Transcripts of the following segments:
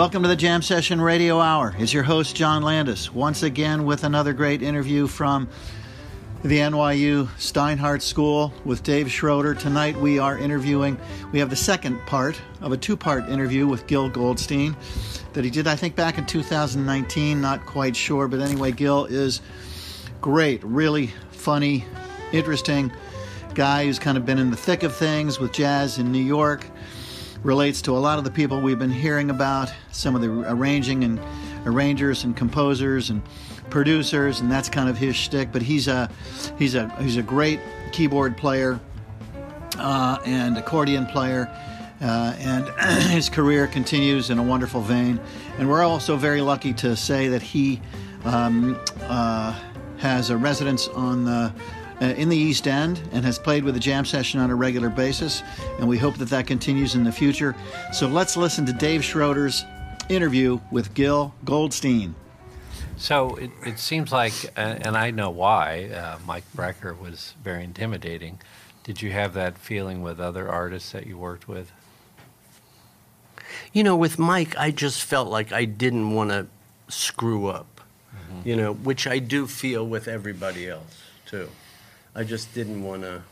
Welcome to the Jam Session Radio Hour. It's your host, John Landis, once again with another great interview from the NYU Steinhardt School with Dave Schroeder. Tonight we are interviewing, we have the second part of a two part interview with Gil Goldstein that he did, I think, back in 2019. Not quite sure, but anyway, Gil is great, really funny, interesting guy who's kind of been in the thick of things with jazz in New York. Relates to a lot of the people we've been hearing about, some of the arranging and arrangers and composers and producers, and that's kind of his shtick. But he's a he's a he's a great keyboard player uh, and accordion player, uh, and his career continues in a wonderful vein. And we're also very lucky to say that he um, uh, has a residence on the uh, in the East End and has played with the jam session on a regular basis, and we hope that that continues in the future. So let's listen to Dave Schroeder's interview with Gil Goldstein. So it, it seems like, and I know why, uh, Mike Brecker was very intimidating. Did you have that feeling with other artists that you worked with? You know, with Mike, I just felt like I didn't want to screw up, mm-hmm. you know, which I do feel with everybody else, too. I just didn't want to.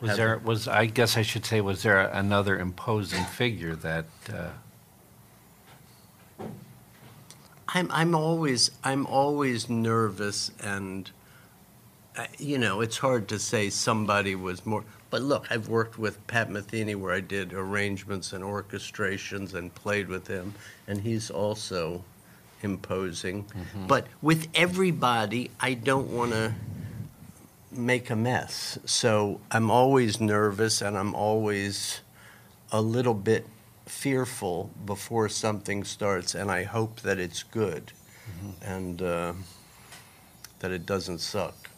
Was there was I guess I should say was there another imposing figure that? Uh... I'm I'm always I'm always nervous and. Uh, you know, it's hard to say somebody was more. But look, I've worked with Pat Metheny where I did arrangements and orchestrations and played with him, and he's also imposing. Mm-hmm. But with everybody, I don't want to make a mess. So I'm always nervous and I'm always a little bit fearful before something starts, and I hope that it's good mm-hmm. and uh, that it doesn't suck.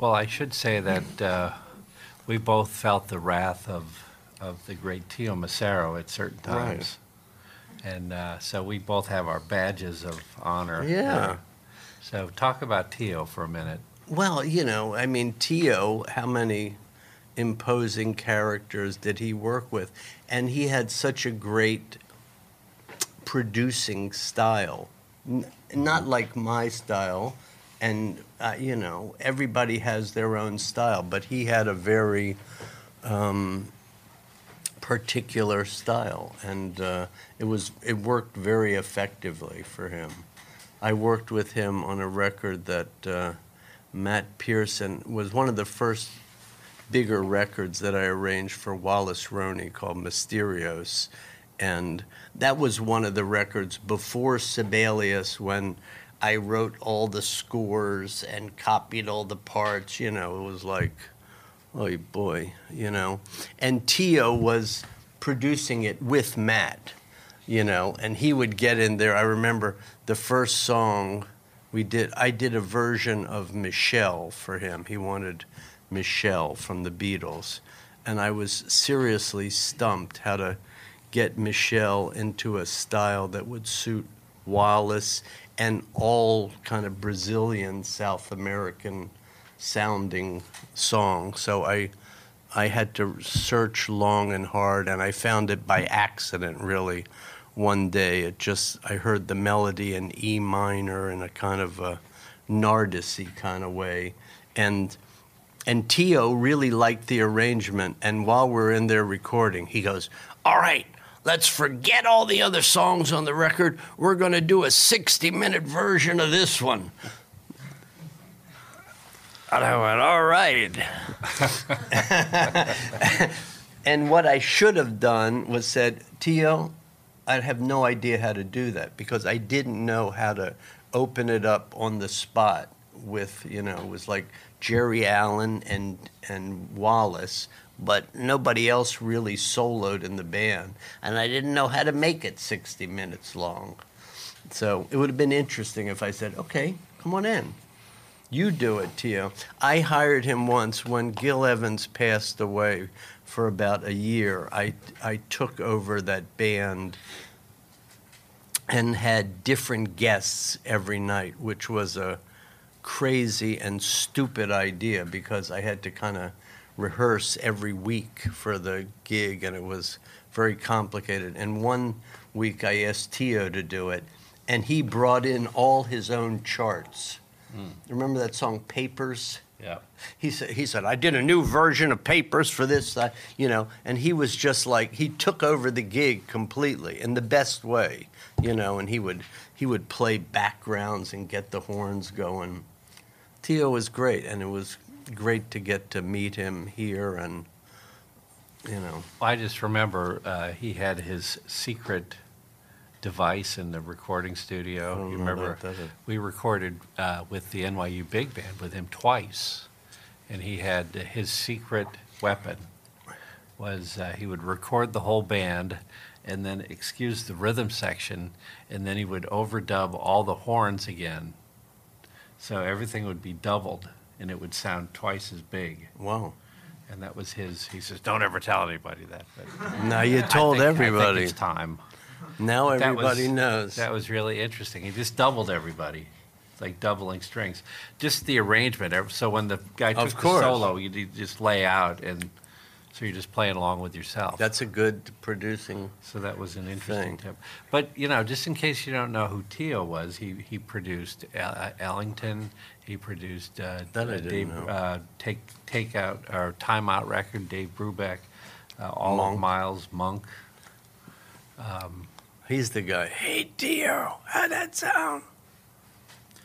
Well, I should say that uh, we both felt the wrath of, of the great Teo Macero at certain times. And uh, so we both have our badges of honor. Yeah. So talk about Teo for a minute. Well, you know, I mean, Teo, how many imposing characters did he work with? And he had such a great producing style. N- not like my style, and, uh, you know, everybody has their own style, but he had a very um, particular style, and uh, it was it worked very effectively for him. I worked with him on a record that uh, Matt Pierson was one of the first bigger records that I arranged for Wallace Roney called Misterios. And that was one of the records before Sibelius when I wrote all the scores and copied all the parts. You know, it was like, oh boy, you know. And Teo was producing it with Matt, you know, and he would get in there. I remember the first song we did, I did a version of Michelle for him. He wanted Michelle from the Beatles. And I was seriously stumped how to get Michelle into a style that would suit Wallace and all kind of Brazilian, South American sounding songs. So I, I had to search long and hard, and I found it by accident, really. One day, it just I heard the melody in E minor in a kind of a Nardisy kind of way, and and Teo really liked the arrangement. And while we're in there recording, he goes, "All right, let's forget all the other songs on the record. We're going to do a 60-minute version of this one." And I went, "All right." and what I should have done was said, Teo, I have no idea how to do that because I didn't know how to open it up on the spot with, you know, it was like Geri Allen and and Wallace, but nobody else really soloed in the band, and I didn't know how to make it 60 minutes long. So it would have been interesting if I said, "Okay, come on in." You do it, Teo. I hired him once when Gil Evans passed away for about a year. I, I took over that band and had different guests every night, which was a crazy and stupid idea because I had to kind of rehearse every week for the gig, and it was very complicated. And one week I asked Teo to do it, and he brought in all his own charts. Remember that song Papers? Yeah. He said, he said, I did a new version of Papers for this, uh, you know, and he was just like, he took over the gig completely in the best way, you know, and he would, he would play backgrounds and get the horns going. Teo was great, and it was great to get to meet him here and, you know. I just remember uh, he had his secret device in the recording studio. I don't you know remember that. we recorded uh, with the NYU Big Band with him twice, and he had his secret weapon was uh, he would record the whole band and then excuse the rhythm section, and then he would overdub all the horns again. So everything would be doubled, and it would sound twice as big. Wow. And that was his. He says, "Don't ever tell anybody that." But Now you I told think- I everybody. think it's time. now That everybody was- knows. That was really interesting. He just doubled everybody. It's like doubling strings. Just the arrangement. ev- So when the guy took the course. solo, you just lay out, and so you're just playing along with yourself. That's a good producing. so that was an interesting thing. tip. But you know, just in case you don't know who Teo was, he he produced uh, Ellington. He produced uh, That I uh, didn't Dave know. uh, take take out or time out record. Dave Brubeck, uh, all Monk. of Miles Monk. He's the guy. Hey, Teo, how'd that sound?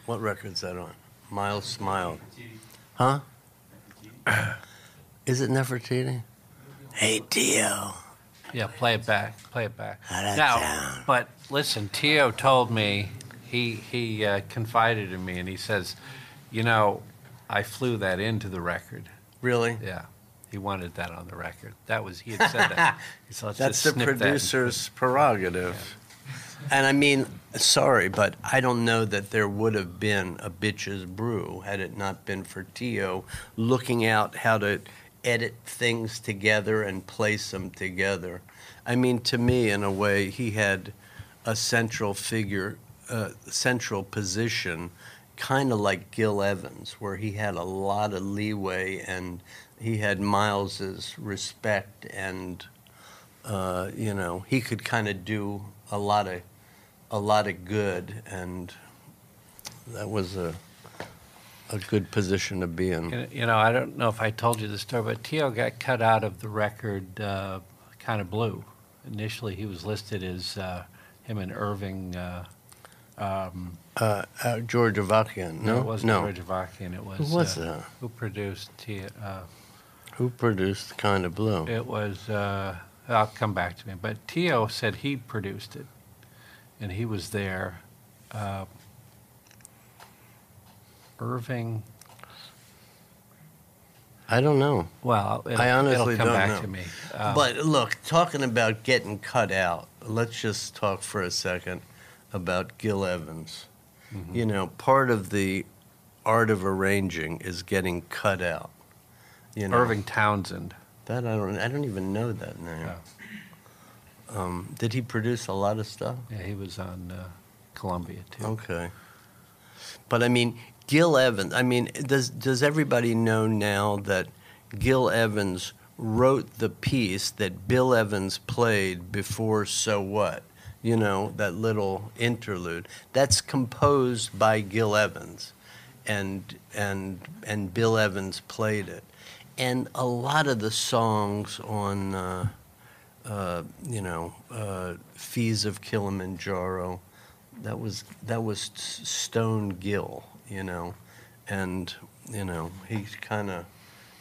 What record's that on? Miles Smile. Huh? Is it Nefertiti? Hey, Teo. Yeah, play it back. Play it back. How'd now, sound? but listen, Teo told me he he uh, confided in me, and he says, you know, I flew that into the record. Really? Yeah, he wanted that on the record. That was he had said that. He said, That's the snip that and put- producer's prerogative. And I mean, sorry, but I don't know that there would have been a Bitches Brew had it not been for Teo looking out how to edit things together and place them together. I mean, to me, in a way, he had a central figure, uh, central position, kind of like Gil Evans, where he had a lot of leeway and he had Miles's respect and uh, you know he could kind of do a lot of a lot of good and that was a a good position to be in. You you know, I don't know if I told you the story, but Teo got cut out of the record uh, kind of blue. Initially, he was listed as uh, him and Irving. Uh, um, Uh, uh, George Avakian, no, it wasn't George Avakian. It was Who was uh, that? who produced Teo. Uh, Who produced Kind of Blue? it was. Uh, I'll come back to me, but Teo said he produced it, and he was there. Uh, Irving. I don't know. Well, it'll, I honestly it'll come don't back know. to me. Um, But look, talking about getting cut out, let's just talk for a second about Gil Evans. Mm-hmm. You know, part of the art of arranging is getting cut out. You know, Irving Townsend. That I don't. I don't even know that name. Um, did he produce a lot of stuff? Yeah, he was on uh, Columbia too. Okay. But I mean, Gil Evans. I mean, does does everybody know now that Gil Evans wrote the piece that Bill Evans played before So What? You know, that little interlude. That's composed by Gil Evans. And and and Bill Evans played it. And a lot of the songs on uh, uh, you know, uh, Filles de Kilimanjaro, that was that was Stone Gil, you know, and you know he kind of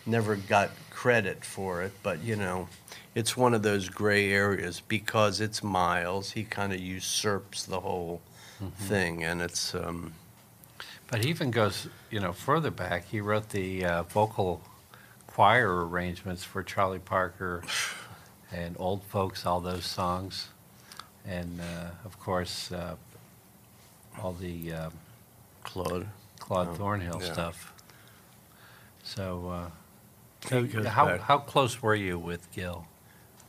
never got credit for it, but you know, it's one of those gray areas because it's Miles. He kind of usurps the whole thing, and it's um, But he even goes, you know, further back. He wrote the uh, vocal choir arrangements for Charlie Parker and Old Folks, all those songs, and uh, of course uh, all the uh, Claude. Claude Oh, Thornhill yeah. stuff. So, uh, He goes how back. how close were you with Gil?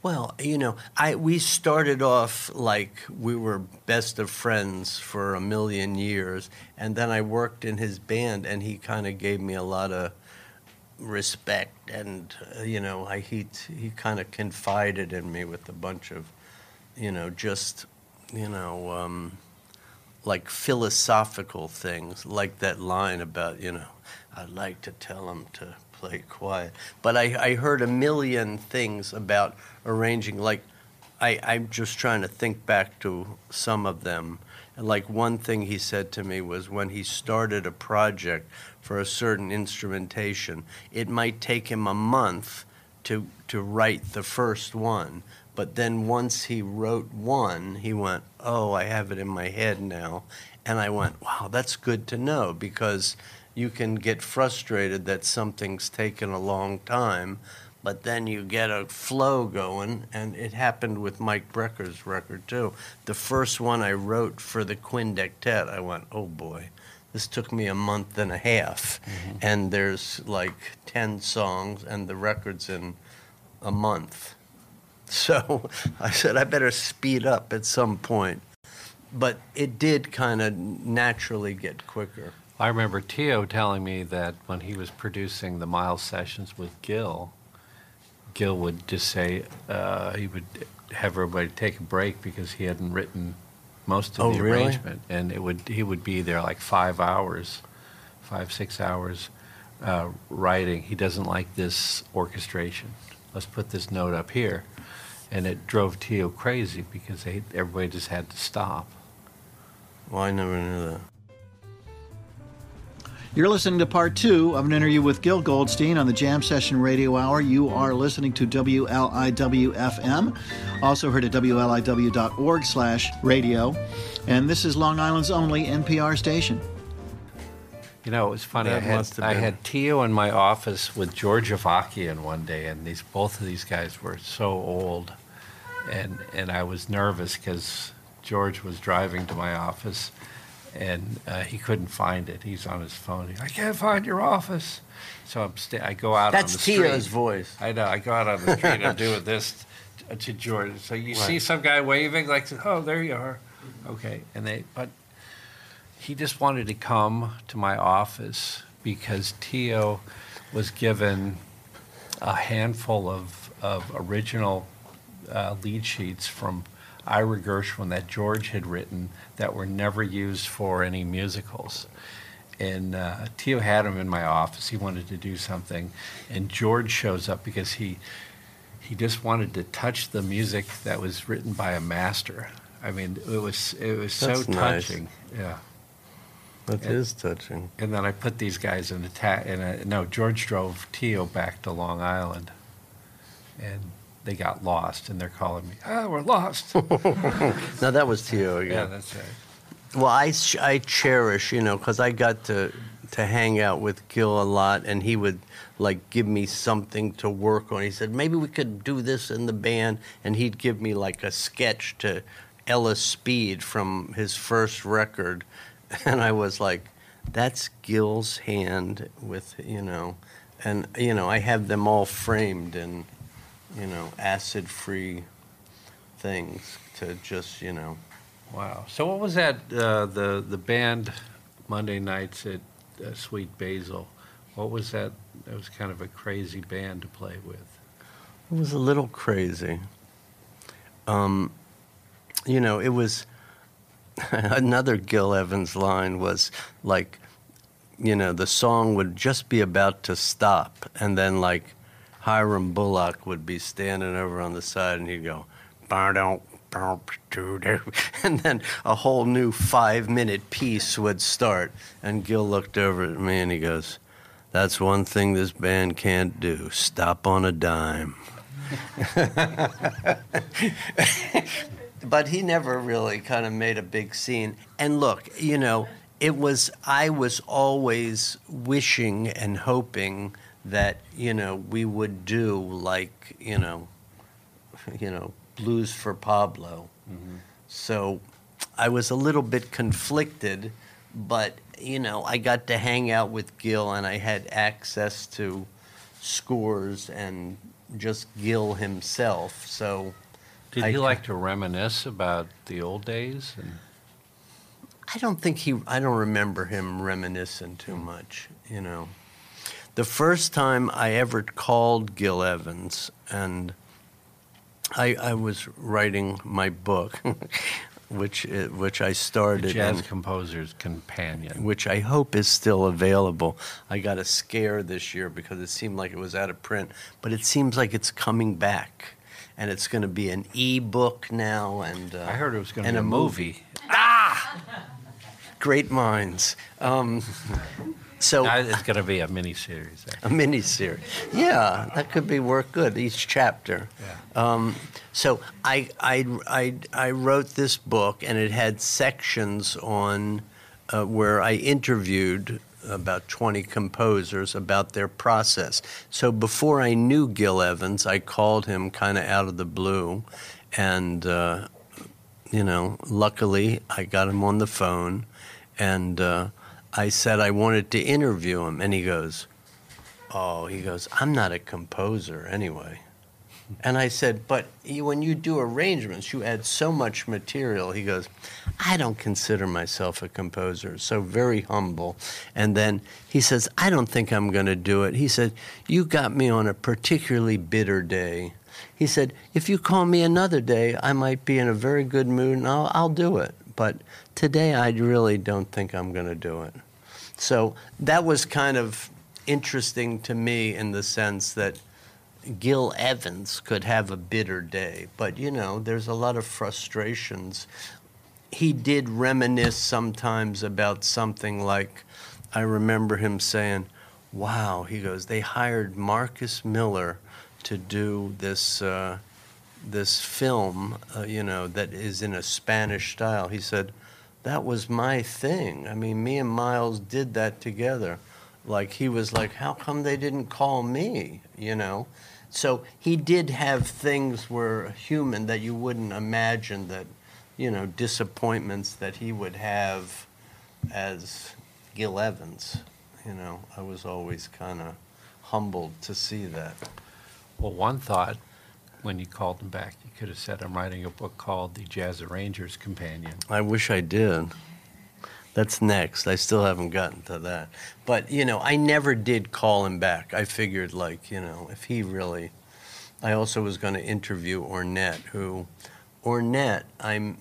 Well, you know, I we started off like we were best of friends for a million years, and then I worked in his band, and he kind of gave me a lot of respect, and uh, you know, I he he kind of confided in me with a bunch of, you know, just you know, um, like philosophical things, like that line about you know, I'd like to tell him to play quiet, but I I heard a million things about arranging like I, I'm just trying to think back to some of them. And like one thing he said to me was when he started a project for a certain instrumentation, it might take him a month to to write the first one. But then once he wrote one, he went, "Oh, I have it in my head now." And I went, "Wow, that's good to know because you can get frustrated that something's taken a long time, but then you get a flow going, and it happened with Mike Brecker's record too. The first one I wrote for the Quindectet, I went, oh boy, this took me a month and a half, mm-hmm. and there's like ten songs, and the record's in a month. So I said I better speed up at some point, but it did kind of naturally get quicker. I remember Teo telling me that when he was producing the Miles sessions with Gil, Gil would just say uh, he would have everybody take a break because he hadn't written most of Oh, the really? arrangement, and it would he would be there like five hours, five six hours, uh, writing. He doesn't like this orchestration. Let's put this note up here, and it drove Teo crazy because they, everybody just had to stop. Well, I never knew that. You're listening to part two of an interview with Gil Goldstein on the Jam Session Radio Hour. You are listening to WLIW-FM, also heard at WLIW.org slash radio. And this is Long Island's only NPR station. You know, it was funny. I had, I had Teo in my office with George Avakian one day, and these both of these guys were so old, and and I was nervous because George was driving to my office, and uh, he couldn't find it. He's on his phone. He, I can't find your office. So I'm sta- I go out That's on the street. Voice. I know. I go out on the street. I'm doing this t- to George. So you see some guy waving, like, oh, there you are. Okay. And they, but he just wanted to come to my office because Teo was given a handful of, of original uh, lead sheets from Ira Gershwin that George had written that were never used for any musicals. And uh, Teo had him in my office. He wanted to do something, and George shows up because he he just wanted to touch the music that was written by a master. I mean, it was it was so That's nice. touching. Yeah. That Yeah. is touching. And then I put these guys in a ta- in a no. George drove Teo back to Long Island, and they got lost. And they're calling me, "Ah, we're lost." Now that was Teo again. yeah, again. that's right. Well, I, sh- I cherish, you know, because I got to to hang out with Gil a lot, and he would like give me something to work on. He said maybe we could do this in the band, and he'd give me like a sketch to Ella Speed from his first record, and I was like, that's Gil's hand with you know, and you know I have them all framed in, you know, acid free things to just you know. Wow. So what was that? Uh, the the band Monday nights at uh, Sweet Basil. What was that? That was kind of a crazy band to play with. It was a little crazy. Um, you know, it was another Gil Evans line was like, you know, the song would just be about to stop, and then like Hiram Bullock would be standing over on the side, and he'd go, "Ba-dum, ba-dum-doo-doo," and then a whole new five minute piece would start. And Gil looked over at me and he goes, That's one thing this band can't do stop on a dime. but he never really kind of made a big scene. And look, you know, it was, I was always wishing and hoping that, you know, we would do like, you know, you know, Blues for Pablo. Mm-hmm. So I was a little bit conflicted, but, you know, I got to hang out with Gil and I had access to scores and just Gil himself. So Did I he like to reminisce about the old days? And I don't think he, I don't remember him reminiscing too much, you know. The first time I ever called Gil Evans, and I, I was writing my book, which, i- which I the started Jazz in, Composer's Companion. which I hope is still available. I got a scare this year because it seemed like it was out of print, but it seems like it's coming back. And it's going to be an e-book now, and uh, I heard it was going to be a a movie. Ah, great minds. Um, so Now it's going to be a miniseries. a mini series. Yeah, that could be work good. Each chapter. Um, so I, I I I wrote this book, and it had sections on uh, where I interviewed about 20 composers about their process. So before I knew Gil Evans, I called him kind of out of the blue, and uh, you know, luckily I got him on the phone, and uh, I said I wanted to interview him, and he goes, "Oh, he goes, I'm not a composer anyway." And I said, "But when you do arrangements, you add so much material." He goes, "I don't consider myself a composer." So very humble. And then he says, "I don't think I'm going to do it." He said, "You got me on a particularly bitter day." He said, "If you call me another day, I might be in a very good mood, and I'll, I'll do it. But today, I really don't think I'm going to do it." So that was kind of interesting to me in the sense that Gil Evans could have a bitter day, but you know, there's a lot of frustrations. He did reminisce sometimes about something like, I remember him saying, Wow, he goes, they hired Marcus Miller to do this. Uh, this film, uh, you know, that is in a Spanish style. He said, that was my thing. I mean, me and Miles did that together. Like, he was like, how come they didn't call me, you know? So he did have things were human that you wouldn't imagine that you know, disappointments that he would have as Gil Evans. You know, I was always kind of humbled to see that. Well, one thought, when you called him back, you could have said, I'm writing a book called The Jazz Arranger's Companion. I wish I did. That's next. I still haven't gotten to that. But, you know, I never did call him back. I figured, like, you know, if he really. I also was going to interview Ornette, who. Ornette, I'm.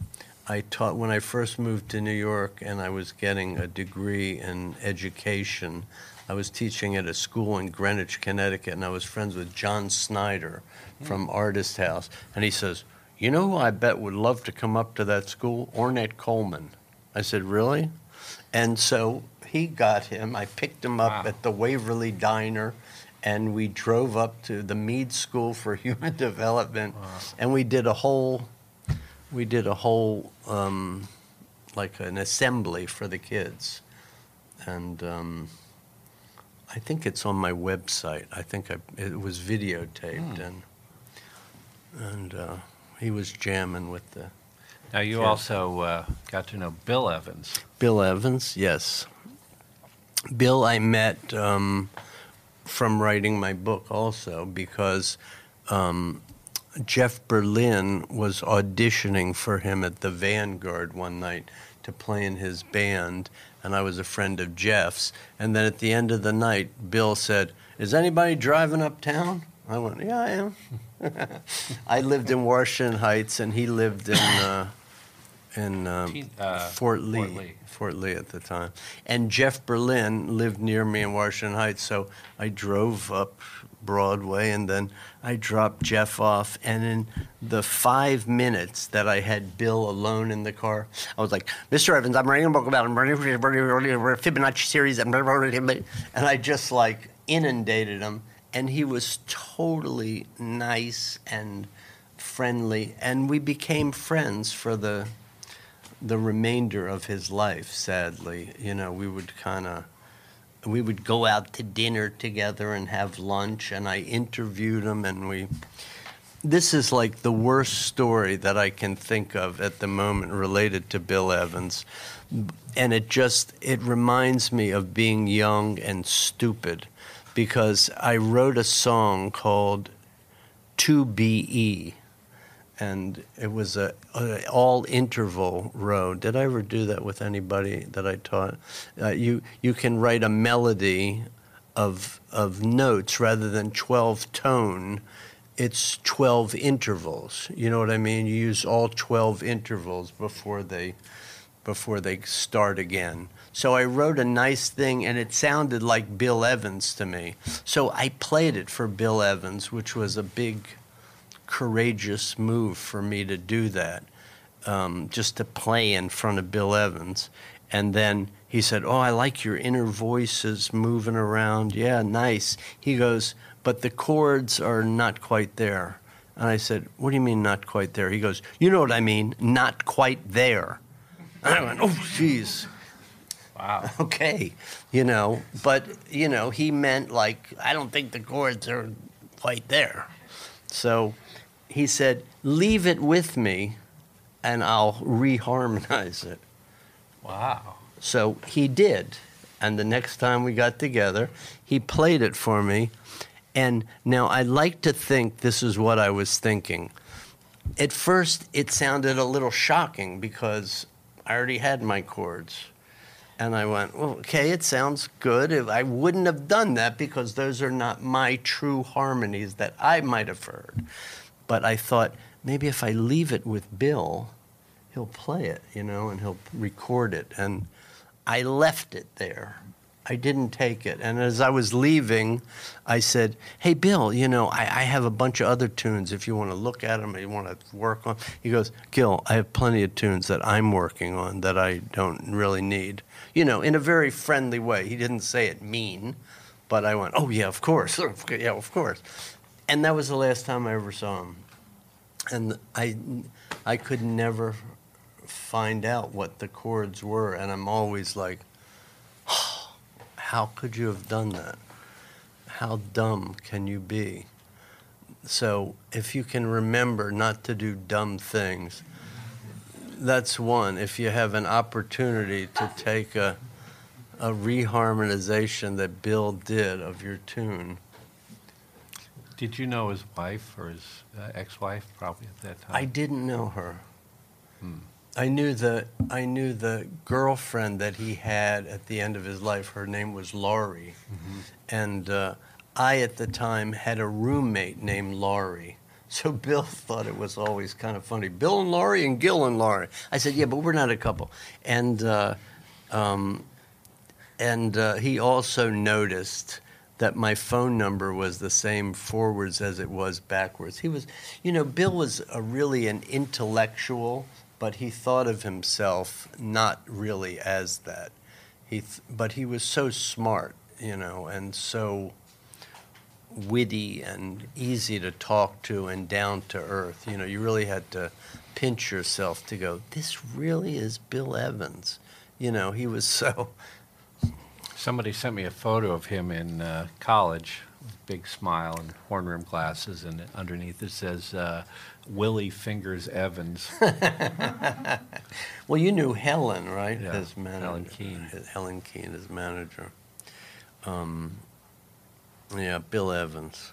I taught when I first moved to New York and I was getting a degree in education. I was teaching at a school in Greenwich, Connecticut, and I was friends with John Snyder from Artist House. And he says, You know who I bet would love to come up to that school? Ornette Coleman. I said, Really? And so he got him. I picked him up Wow. at the Waverly Diner, and we drove up to the Mead School for Human Development, and we did a whole, we did a whole, um, like an assembly for the kids, and um, I think it's on my website. I think I, it was videotaped, and and uh, he was jamming with the. Now, you Yeah. also uh, got to know Bill Evans. Bill Evans, yes. Bill, I met um, from writing my book also because um, Jeff Berlin was auditioning for him at the Vanguard one night to play in his band, and I was a friend of Jeff's. And then at the end of the night, Bill said, Is anybody driving uptown? I went, Yeah, I am. I lived in Washington Heights, and he lived in. Uh, in Teen- uh, Fort Lee, Fort Lee. Fort Lee at the time. And Jeff Berlin lived near me in Washington Heights, so I drove up Broadway and then I dropped Jeff off. And in the five minutes that I had Bill alone in the car, I was like, Mr. Evans, I'm writing a book about him, Fibonacci series. And I just like inundated him. And he was totally nice and friendly. And we became friends for the the remainder of his life, sadly. You know, we would kind of we would go out to dinner together and have lunch and I interviewed him and we this is like the worst story that I can think of at the moment related to Bill Evans. And it just it reminds me of being young and stupid because I wrote a song called 2BE and it was a, a all interval row. Did I ever do that with anybody that I taught? Uh, you you can write a melody of of notes rather than twelve tone. It's twelve intervals. You know what I mean? You use all twelve intervals before they before they start again. So I wrote a nice thing and it sounded like Bill Evans to me. So I played it for Bill Evans, which was a big courageous move for me to do that, um, just to play in front of Bill Evans. And then he said, Oh, I like your inner voices moving around. Yeah, nice. He goes, But the chords are not quite there. And I said, What do you mean, not quite there? He goes, You know what I mean, not quite there. And I went, Oh, jeez Wow. okay, you know, but you know, he meant like I don't think the chords are quite there. So he said, "Leave it with me, and I'll reharmonize it." Wow. So he did, and the next time we got together, he played it for me. And now I like to think this is what I was thinking. At first, it sounded a little shocking because I already had my chords. And I went, well, okay, it sounds good. I wouldn't have done that because those are not my true harmonies that I might have heard. But I thought maybe if I leave it with Bill, he'll play it, you know, and he'll record it. And I left it there. I didn't take it. And as I was leaving, I said, Hey, Bill, you know, I, I have a bunch of other tunes if you want to look at them, you want to work on. He goes, Gil, I have plenty of tunes that I'm working on that I don't really need. You know, in a very friendly way. He didn't say it mean, but I went, Oh, yeah, of course. Yeah, of course. And that was the last time I ever saw him. And I, I could never find out what the chords were. And I'm always like, how could you have done that? How dumb can you be? So, if you can remember not to do dumb things, that's one. If you have an opportunity to take a a reharmonization that Bill did of your tune, Did you know his wife or his uh, ex-wife probably at that time? I didn't know her. Hmm. I knew the I knew the girlfriend that he had at the end of his life. Her name was Laurie, Mm-hmm. and uh, I at the time had a roommate named Laurie. So Bill thought it was always kind of funny. Bill and Laurie and Gil and Laurie. I said, yeah, but we're not a couple. And uh, um, and uh, he also noticed that my phone number was the same forwards as it was backwards. He was, you know, Bill was a, really an intellectual, but he thought of himself not really as that. He, th- but he was so smart, you know, and so witty and easy to talk to and down to earth. You know, you really had to pinch yourself to go, this really is Bill Evans. You know, he was so. Somebody sent me a photo of him in uh, college, with big smile and horn rim glasses, and underneath it says uh, Willie Fingers Evans. Well, you knew Helen, right? Yeah, His manager. Helen Keane. Helen Keane, his manager. Um, yeah, Bill Evans.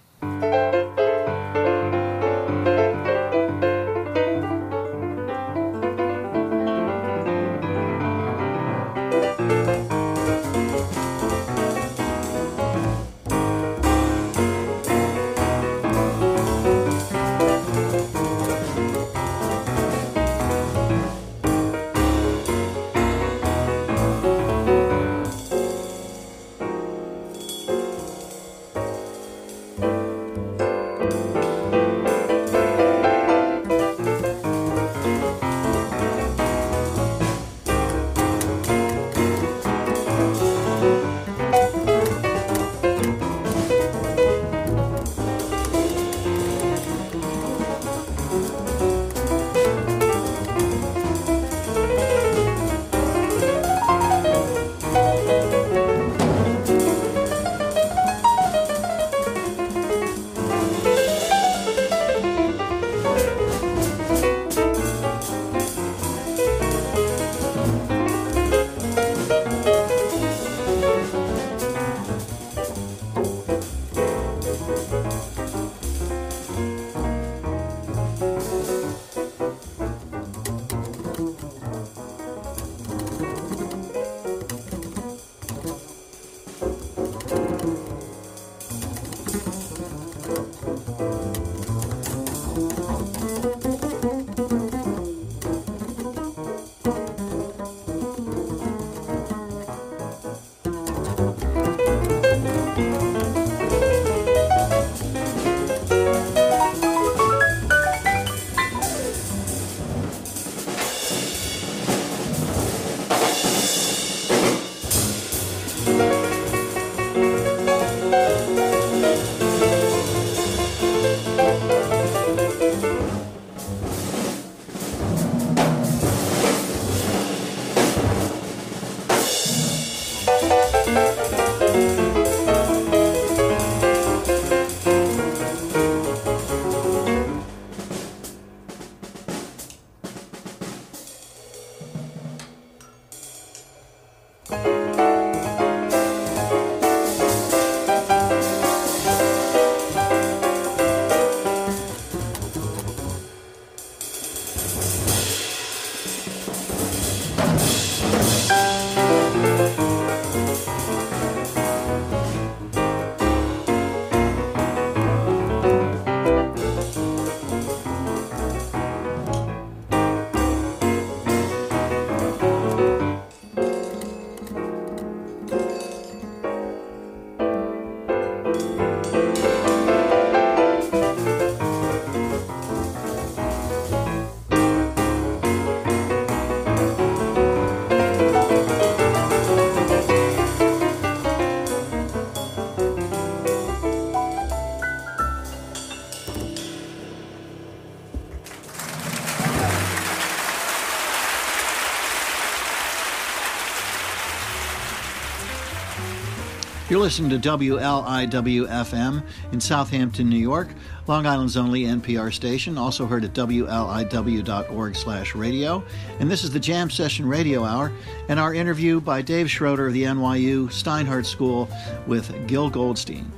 You're listening to WLIW-FM in Southampton, New York, Long Island's only NPR station, also heard at WLIW.org slash radio. And this is the Jam Session Radio Hour and our interview by Dave Schroeder of the NYU Steinhardt School with Gil Goldstein.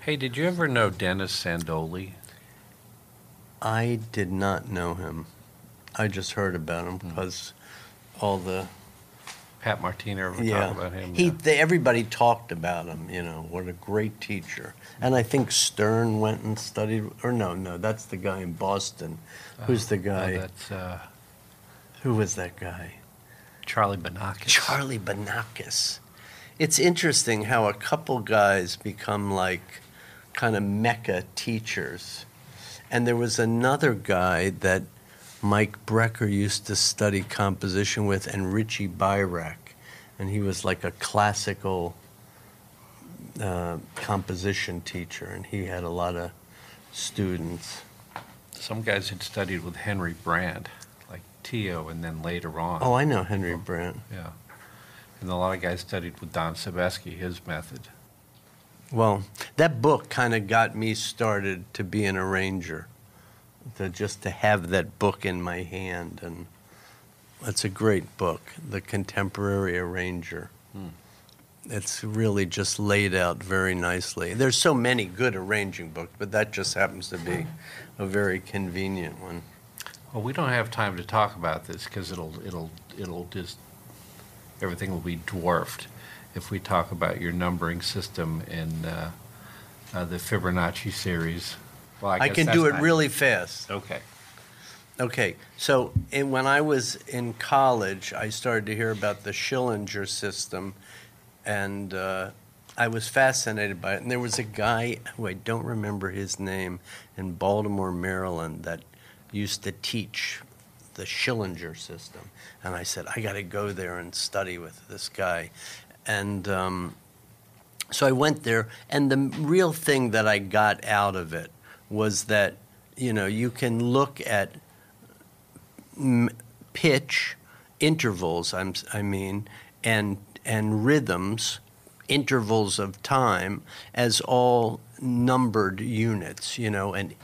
Hey, did you ever know Dennis Sandole? I did not know him. I just heard about him hmm. because all the Pat Martino ever yeah talk about him? he Yeah. they, everybody talked about him. You know what a great teacher. And I think Stern went and studied. Or no, no, that's the guy in Boston. Who's the Oh, guy? that's uh, Who was that guy? Charlie Banacos. Charlie Banacos. It's interesting how a couple guys become like kind of mecca teachers. And there was another guy that Mike Brecker used to study composition with, and Richie Beirach. And he was like a classical uh, composition teacher, and he had a lot of students. Some guys had studied with Henry Brant, like Teo, and then later on. Oh, I know Henry Brant. Yeah. And a lot of guys studied with Don Sebesky, his method. Well, that book kind of got me started to be an arranger, to just to have that book in my hand, and it's a great book, The Contemporary Arranger. Hmm. It's really just laid out very nicely. There's so many good arranging books, but that just happens to be a very convenient one. Well, we don't have time to talk about this because it'll it'll it'll just everything will be dwarfed if we talk about your numbering system in uh, uh, the Fibonacci series. Well, I, guess can do it not- really fast. Okay. Okay, so in, when I was in college, I started to hear about the Schillinger system, and uh, I was fascinated by it. And there was a guy who I don't remember his name in Baltimore, Maryland, that used to teach the Schillinger system. And I said, I got to go there and study with this guy. And um, so I went there, and the real thing that I got out of it was that, you know, you can look at pitch intervals I'm, I mean and and rhythms intervals of time as all numbered units you know and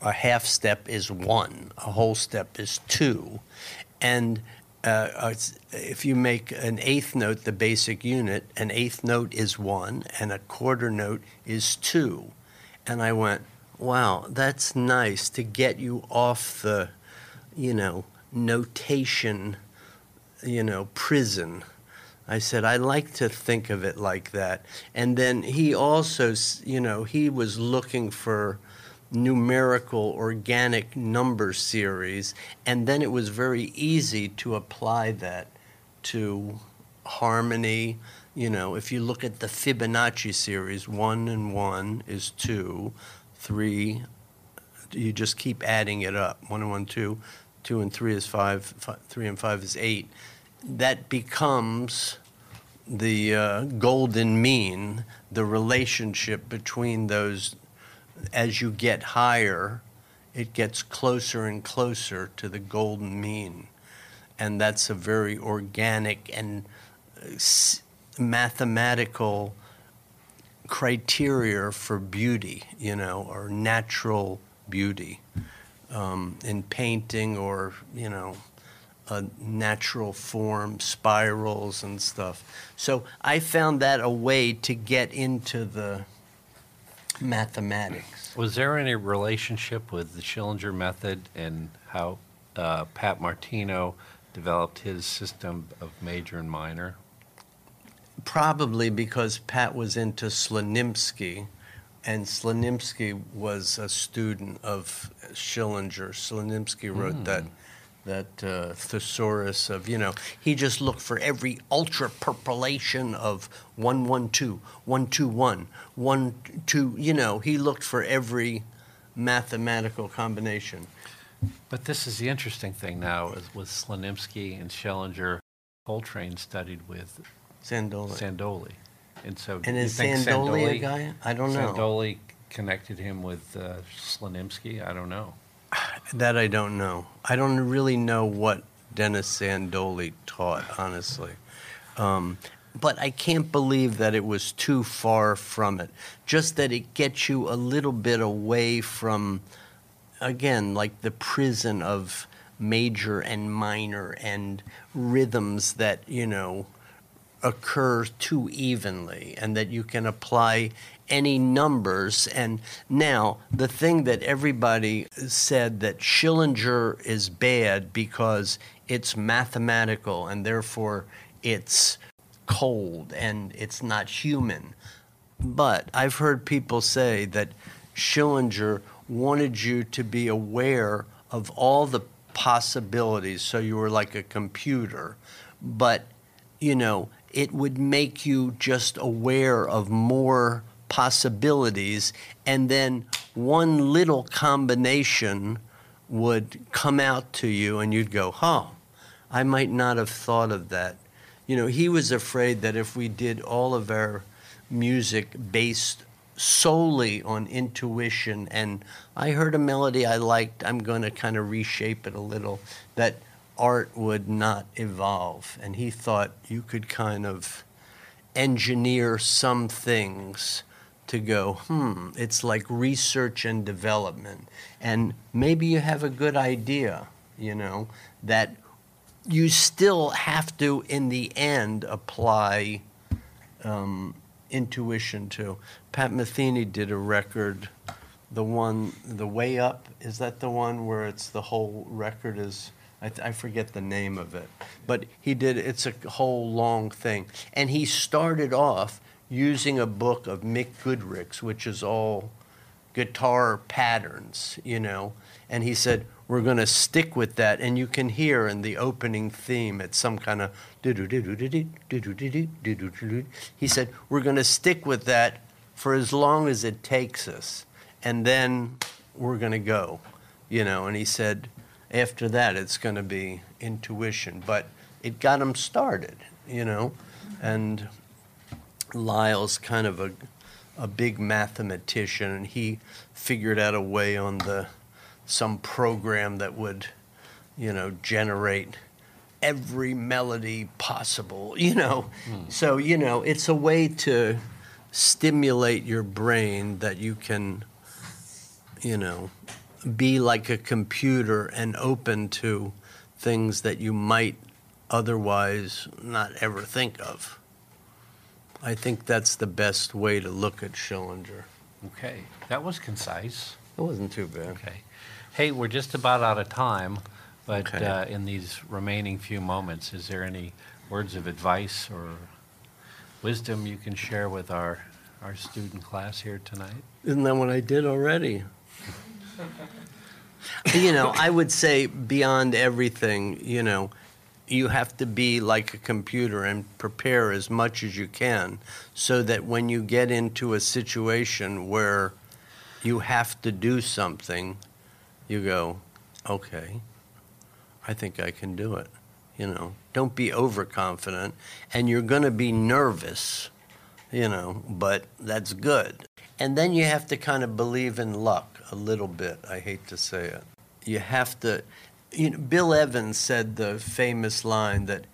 a half step is one a whole step is two. And uh, if you make an eighth note the basic unit an eighth note is one and a quarter note is two. And I went, wow, that's nice to get you off the, you know, notation, you know, prison. I said, I like to think of it like that. And then he also, you know, he was looking for numerical organic number series, and then it was very easy to apply that to harmony. You know, if you look at the Fibonacci series, one and one is two, three, you just keep adding it up. One and one, two, two and three is five, fi- three and five is eight. That becomes the uh, golden mean, the relationship between those as you get higher, it gets closer and closer to the golden mean. And that's a very organic and uh, mathematical criteria for beauty, you know, or natural beauty um, in painting or, you know, a natural form, spirals and stuff. So I found that a way to get into the mathematics. Was there any relationship with the Schillinger method and how uh, Pat Martino developed his system of major and minor? Probably because Pat was into Slonimsky, and Slonimsky was a student of Schillinger. Slonimsky wrote that that uh, thesaurus of you know he just looked for every ultra perpolation of one one two one two one one two you know he looked for every mathematical combination. But this is the interesting thing now is with Slonimsky and Schillinger, Coltrane studied with Sandole. Sandole. And so and you is think Sandole a guy? I don't know. Sandole connected him with uh, Slonimsky? I don't know. That I don't know. I don't really know what Dennis Sandole taught, honestly. Um, but I can't believe that it was too far from it. Just that it gets you a little bit away from, again, like the prison of major and minor and rhythms that, you know, occur too evenly and that you can apply any numbers. And now, the thing that everybody said that Schillinger is bad because it's mathematical and therefore it's cold and it's not human. But I've heard people say that Schillinger wanted you to be aware of all the possibilities, so you were like a computer. But, you know, it would make you just aware of more possibilities, and then one little combination would come out to you, and you'd go, huh, I might not have thought of that. You know, he was afraid that if we did all of our music based solely on intuition and I heard a melody I liked, I'm going to kind of reshape it a little, that art would not evolve. And he thought you could kind of engineer some things to go, hmm, it's like research and development. And maybe you have a good idea, you know, that you still have to, in the end, apply um, intuition to. Pat Metheny did a record, the one, The Way Up, is that the one where it's the whole record is, I, I forget the name of it, but he did, it's a whole long thing. And he started off using a book of Mick Goodrick's, which is all guitar patterns, you know. And he said, we're going to stick with that. And you can hear in the opening theme, it's some kind of. He said, we're going to stick with that for as long as it takes us. And then we're going to go, you know. And he said, after that, it's going to be intuition. But it got him started, you know. And Lyle's kind of a, a big mathematician, and he figured out a way on the some program that would, you know, generate every melody possible, you know. Mm. So, you know, it's a way to stimulate your brain that you can, you know, be like a computer and open to things that you might otherwise not ever think of. I think that's the best way to look at Schillinger. Okay, that was concise. It wasn't too bad. Okay. Hey, we're just about out of time, but Okay. uh, in these remaining few moments, is there any words of advice or wisdom you can share with our, our student class here tonight? Isn't that what I did already? You know, I would say beyond everything, you know, you have to be like a computer and prepare as much as you can so that when you get into a situation where you have to do something, you go, okay, I think I can do it. You know, don't be overconfident, and you're going to be nervous, you know, but that's good. And then you have to kind of believe in luck a little bit. I hate to say it. You have to, you know, Bill Evans said the famous line that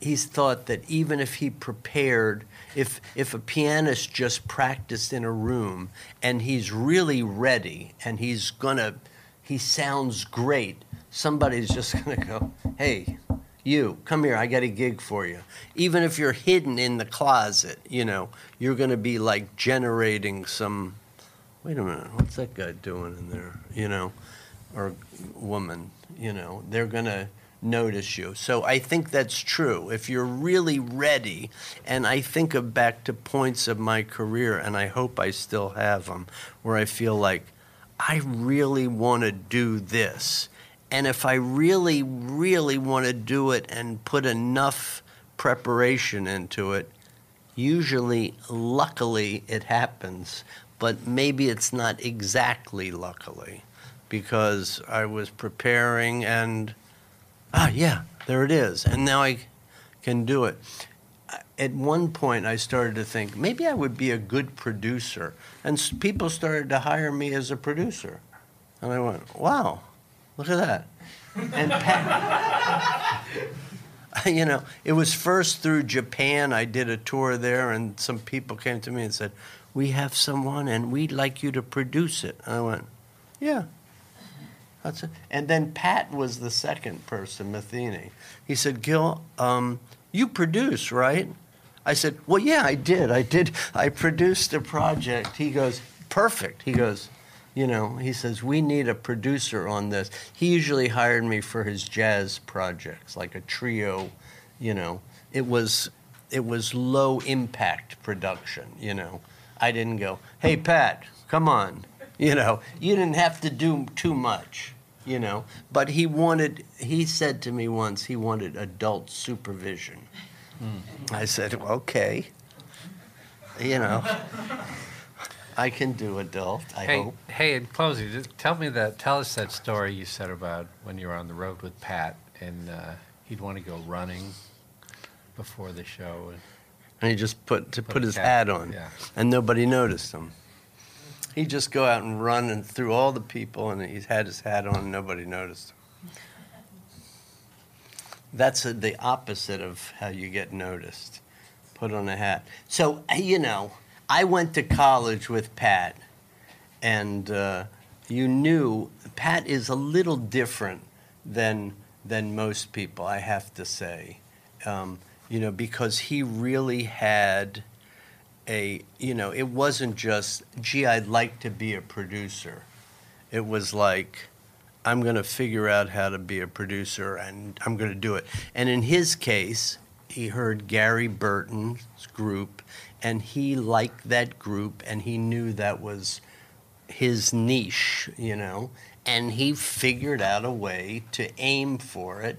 he's thought that even if he prepared, if if a pianist just practiced in a room and he's really ready and he's gonna, he sounds great, somebody's just gonna go, hey, you come here, I got a gig for you. Even if you're hidden in the closet, you know, you're gonna be like generating some. Wait a minute, what's that guy doing in there? You know, or woman, you know, they're going to notice you. So I think that's true. If you're really ready, and I think of back to points of my career, and I hope I still have them, where I feel like I really want to do this. And if I really, really want to do it and put enough preparation into it, usually, luckily, it happens. But maybe it's not exactly luckily because I was preparing and, ah, yeah, there it is. And now I can do it. At one point, I started to think maybe I would be a good producer. And people started to hire me as a producer. And I went, wow, look at that. And Pat, you know, it was first through Japan. I did a tour there, and some people came to me and said, "We have someone, and we'd like you to produce it." I went, "Yeah." That's it. And then Pat was the second person, Metheny. He said, "Gil, um, you produce, right?" I said, "Well, yeah, I did. I did. I produced a project." He goes, "Perfect." He goes, you know, he says, we need a producer on this. He usually hired me for his jazz projects, like a trio, you know. It was it was low impact production, you know. I didn't go, hey Pat, come on. You know, you didn't have to do too much, you know. But he wanted he said to me once he wanted adult supervision. Mm. I said, okay. You know. I can do adult. I hey, hope. Hey, in closing, just tell me that. Tell us that story you said about when you were on the road with Pat, and uh, he'd want to go running before the show, and, he just put to put, put his hat, hat on, yeah. and nobody noticed him. He'd just go out and run and through all the people, and he had his hat on, and nobody noticed him. That's a, the opposite of how you get noticed. Put on a hat. So you know I went to college with Pat, and uh, you knew Pat is a little different than than most people. I have to say, um, you know, because he really had a you know, it wasn't just gee, I'd like to be a producer. It was like I'm going to figure out how to be a producer and I'm going to do it. And in his case, he heard Gary Burton's group and he liked that group and he knew that was his niche, you know, and he figured out a way to aim for it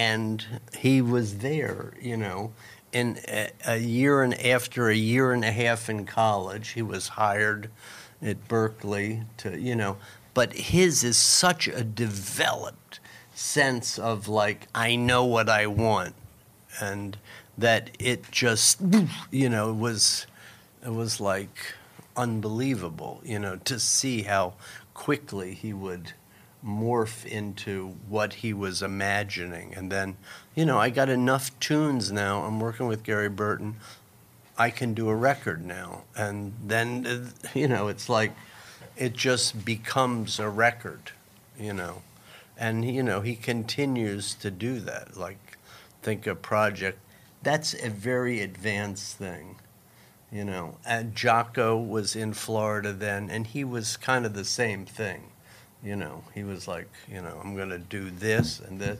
and he was there, you know. In a, a year and after a year and a half in college, he was hired at Berklee to, you know, but his is such a developed sense of like I know what I want and that it just you know was it was like unbelievable you know to see how quickly he would morph into what he was imagining. And then you know I got enough tunes now. I'm working with Gary Burton. I can do a record now. And then you know it's like it just becomes a record you know. And you know he continues to do that. Like think a project. That's a very advanced thing. You know, and Jaco was in Florida then, and he was kind of the same thing. You know, he was like, you know, I'm going to do this and this,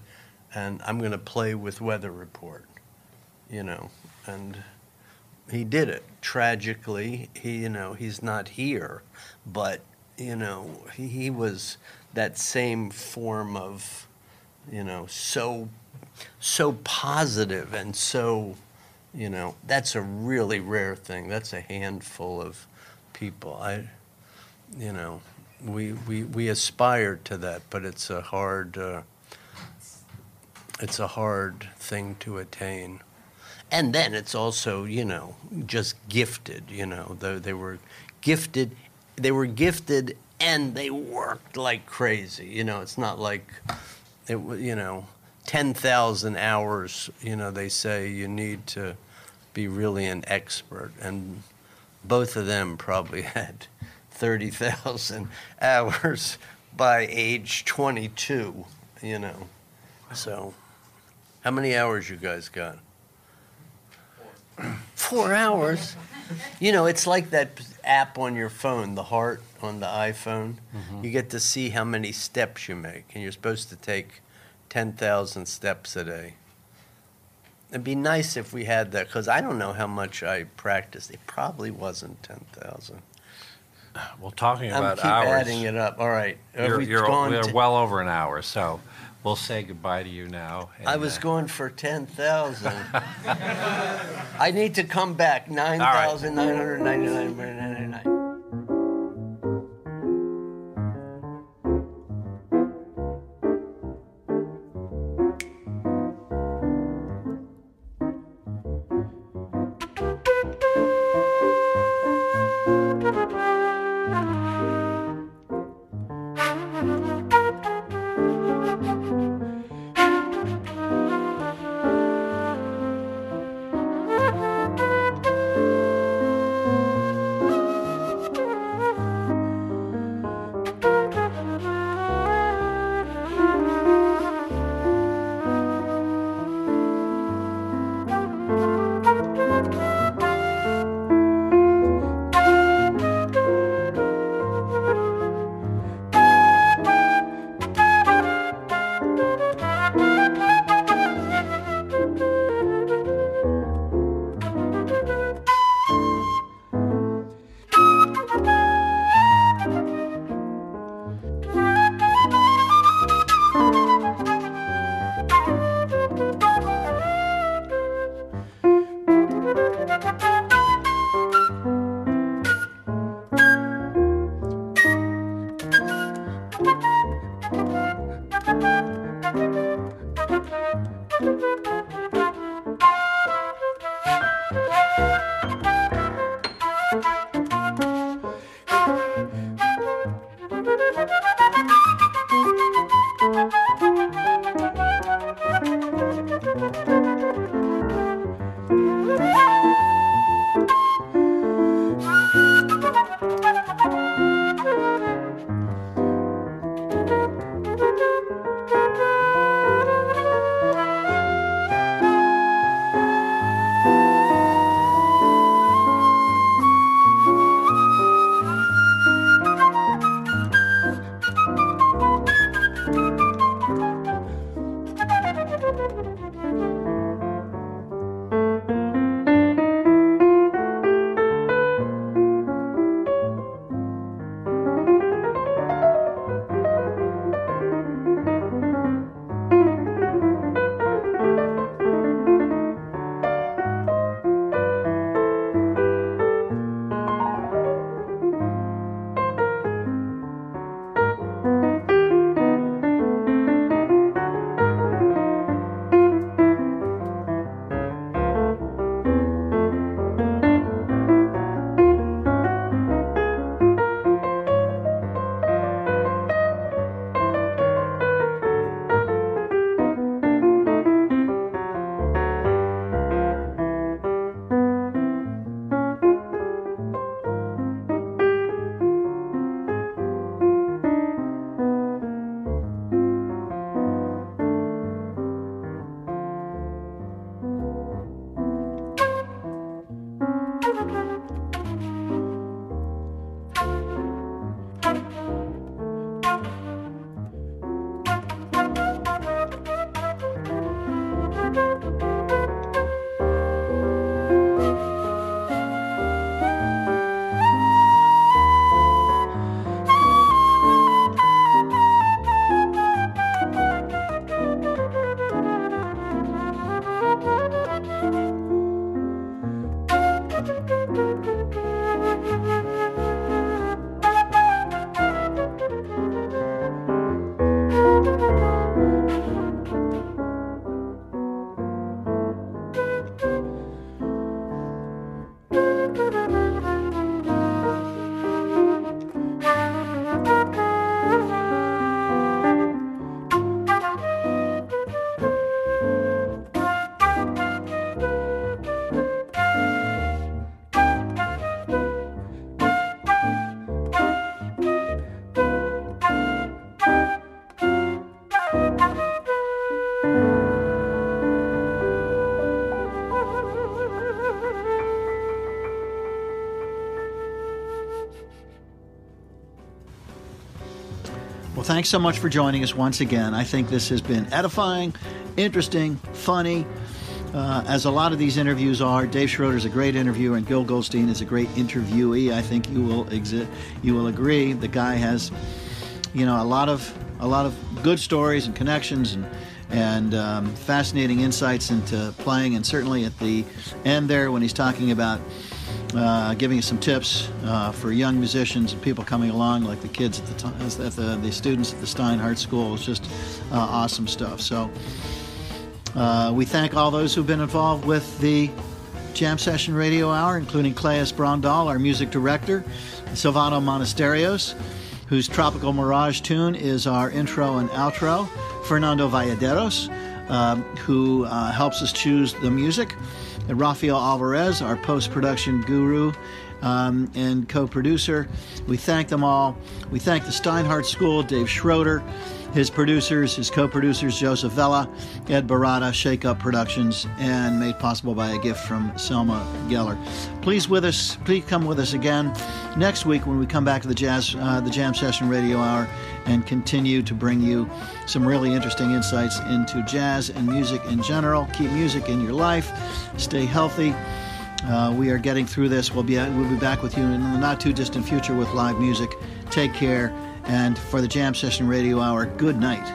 and I'm going to play with Weather Report. You know, and he did it. Tragically, he, you know, he's not here, but you know, he, he was that same form of, you know, so so positive and so, you know, that's a really rare thing. That's a handful of people. I, you know, we we we aspire to that, but it's a hard uh, it's a hard thing to attain. And then it's also, you know, just gifted. You know, they, they were gifted. They were gifted, and they worked like crazy. You know, it's not like it. You know, 10,000 hours, you know, they say you need to be really an expert. And both of them probably had 30,000 hours by age 22, you know. So, how many hours you guys got? Four, Four hours? you know, it's like that app on your phone, the heart on the iPhone. Mm-hmm. You get to see how many steps you make, and you're supposed to take 10,000 steps a day. It'd be nice if we had that because I don't know how much I practiced. It probably wasn't 10,000. Well, talking about I'm about keep hours, adding it up. All right. you're, you're, we're to- well over an hour, so we'll say goodbye to you now. I was uh, going for 10,000. I need to come back. 9,999. Well, thanks so much for joining us once again. I think this has been edifying, interesting, funny, uh, as a lot of these interviews are. Dave Schroeder is a great interviewer, and Gil Goldstein is a great interviewee. I think you will exi- you will agree. The guy has, you know, a lot of a lot of good stories and connections and and um, fascinating insights into playing. And certainly at the end there, when he's talking about uh, giving us some tips uh, for young musicians and people coming along, like the kids at the at the, the students at the Steinhardt School. It's just uh, awesome stuff. So uh, we thank all those who've been involved with the Jam Session Radio Hour, including Claes Brondal, our music director, Silvano Monasterios, whose Tropical Mirage tune is our intro and outro, Fernando Valladeros, um, who uh, helps us choose the music, Rafael Alvarez, our post production guru um, and co producer. We thank them all. We thank the Steinhardt School, Dave Schroeder, his producers, his co producers, Joseph Vella, Ed Barata, Shake Up Productions, and made possible by a gift from Selma Geller. Please with us, please come with us again next week when we come back to the Jazz, uh, the Jam Session Radio Hour and continue to bring you some really interesting insights into jazz and music in general. Keep music in your life, stay healthy. Uh, we are getting through this. We'll be we'll be back with you in the not too distant future with live music. Take care, and for the Jam Session Radio Hour, good night.